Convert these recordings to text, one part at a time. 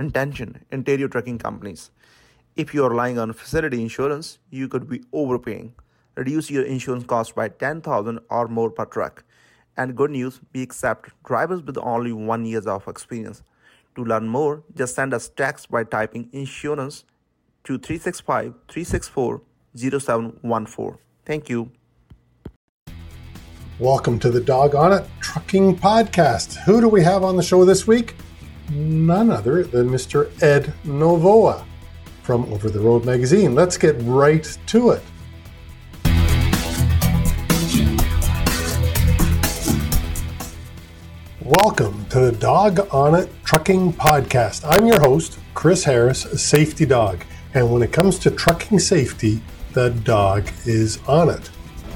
intention, interior trucking companies. If you are relying on facility insurance, you could be overpaying. Reduce your insurance cost by 10000 or more per truck. And good news, we accept drivers with only one years of experience. To learn more, just send us text by typing insurance to 365 364 0714. Thank you. Welcome to the Dog On It Trucking Podcast. Who do we have on the show this week? None other than Mr. Ed Novoa from Over the Road magazine. Let's get right to it. Welcome to the Dog on It Trucking Podcast. I'm your host, Chris Harris, Safety Dog. And when it comes to trucking safety, the dog is on it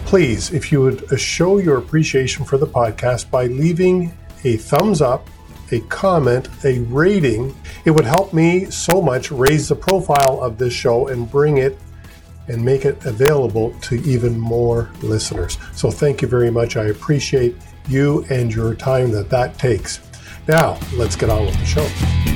please, if you would show your appreciation for the podcast by leaving a thumbs up, a comment, a rating, it would help me so much raise the profile of this show and bring it and make it available to even more listeners. So thank you very much. I appreciate you and your time that that takes. Now, let's get on with the show.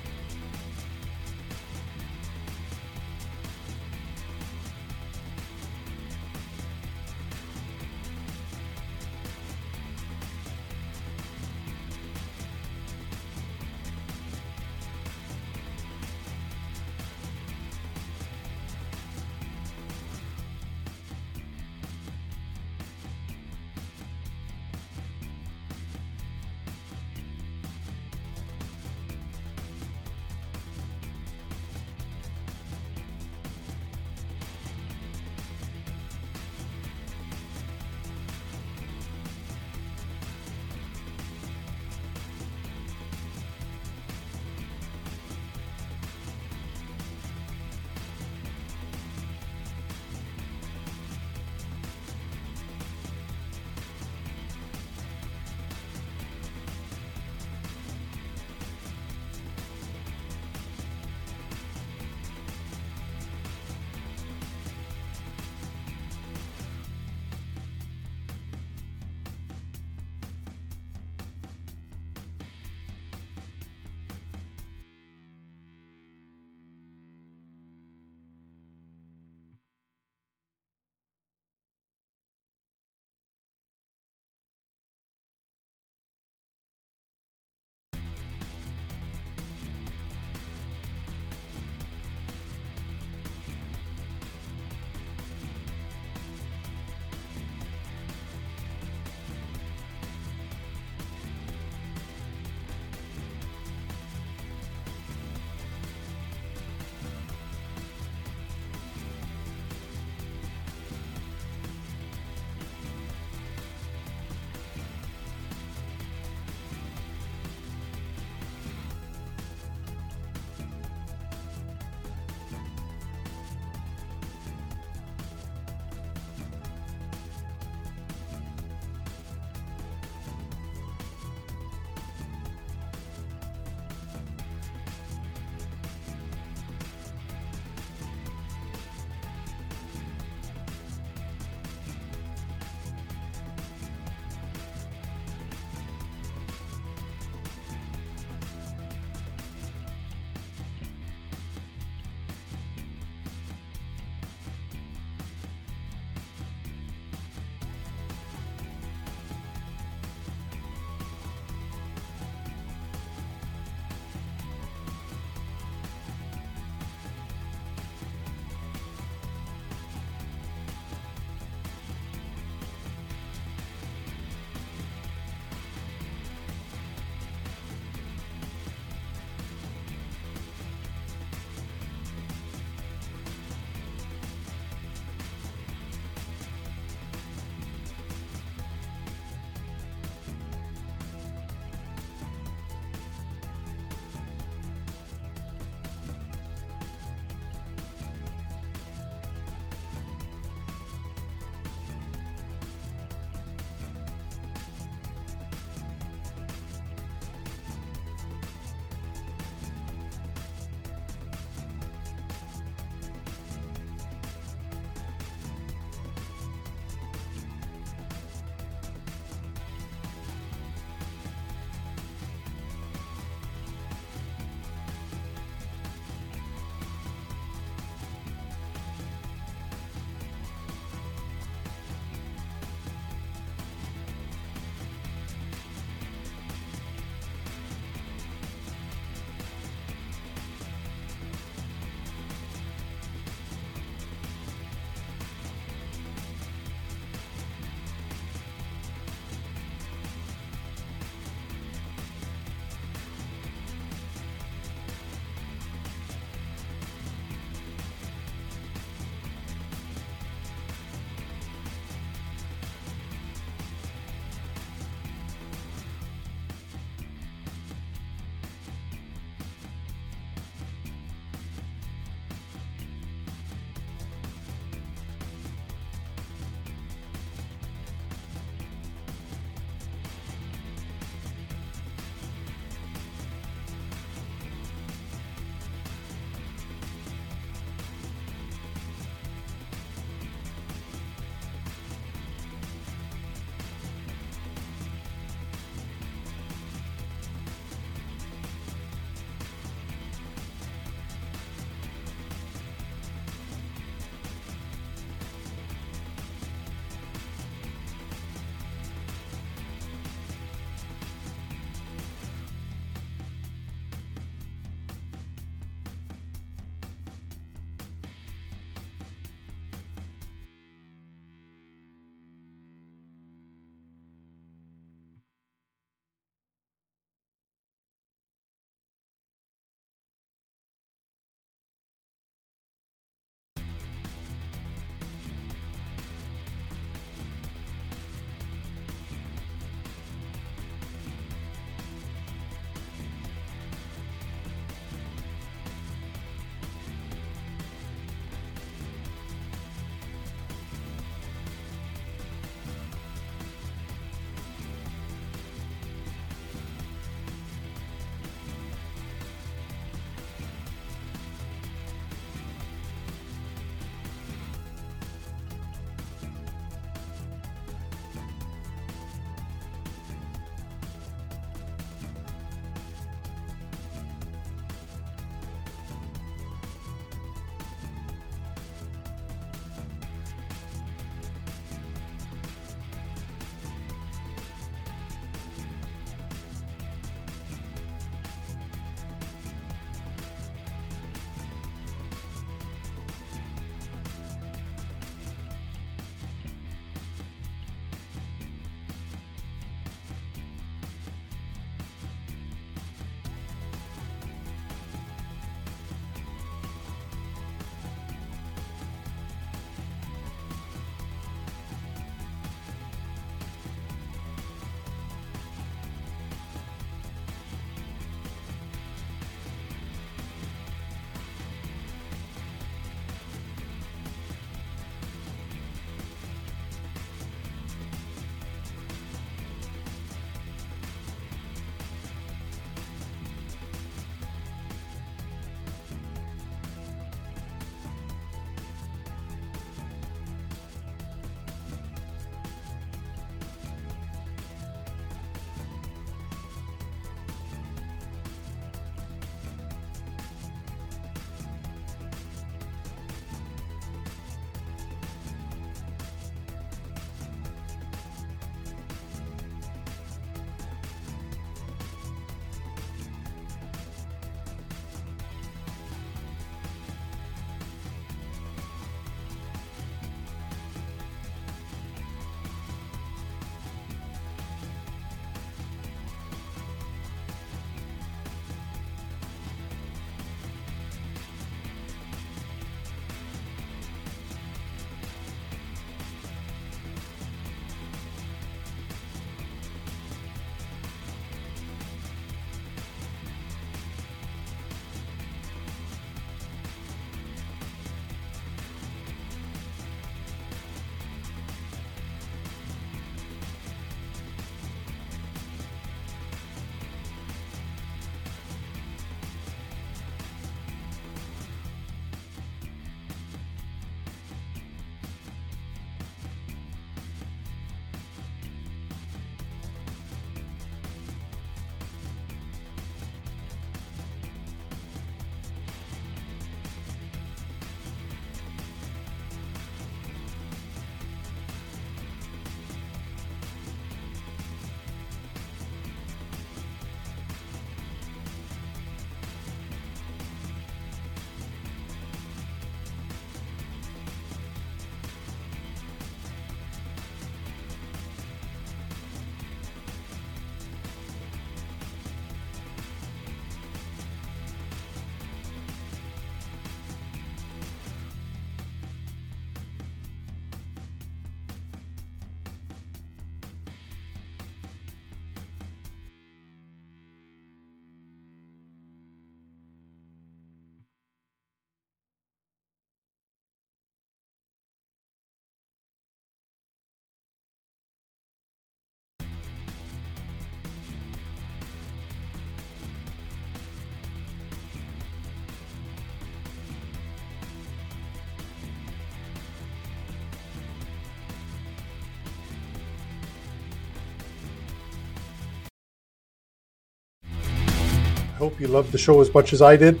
Hope you loved the show as much as I did.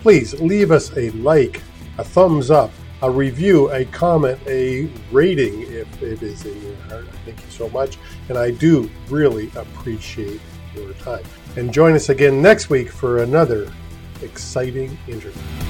Please leave us a like, a thumbs up, a review, a comment, a rating if it is in your heart. Thank you so much. And I do really appreciate your time. And join us again next week for another exciting interview.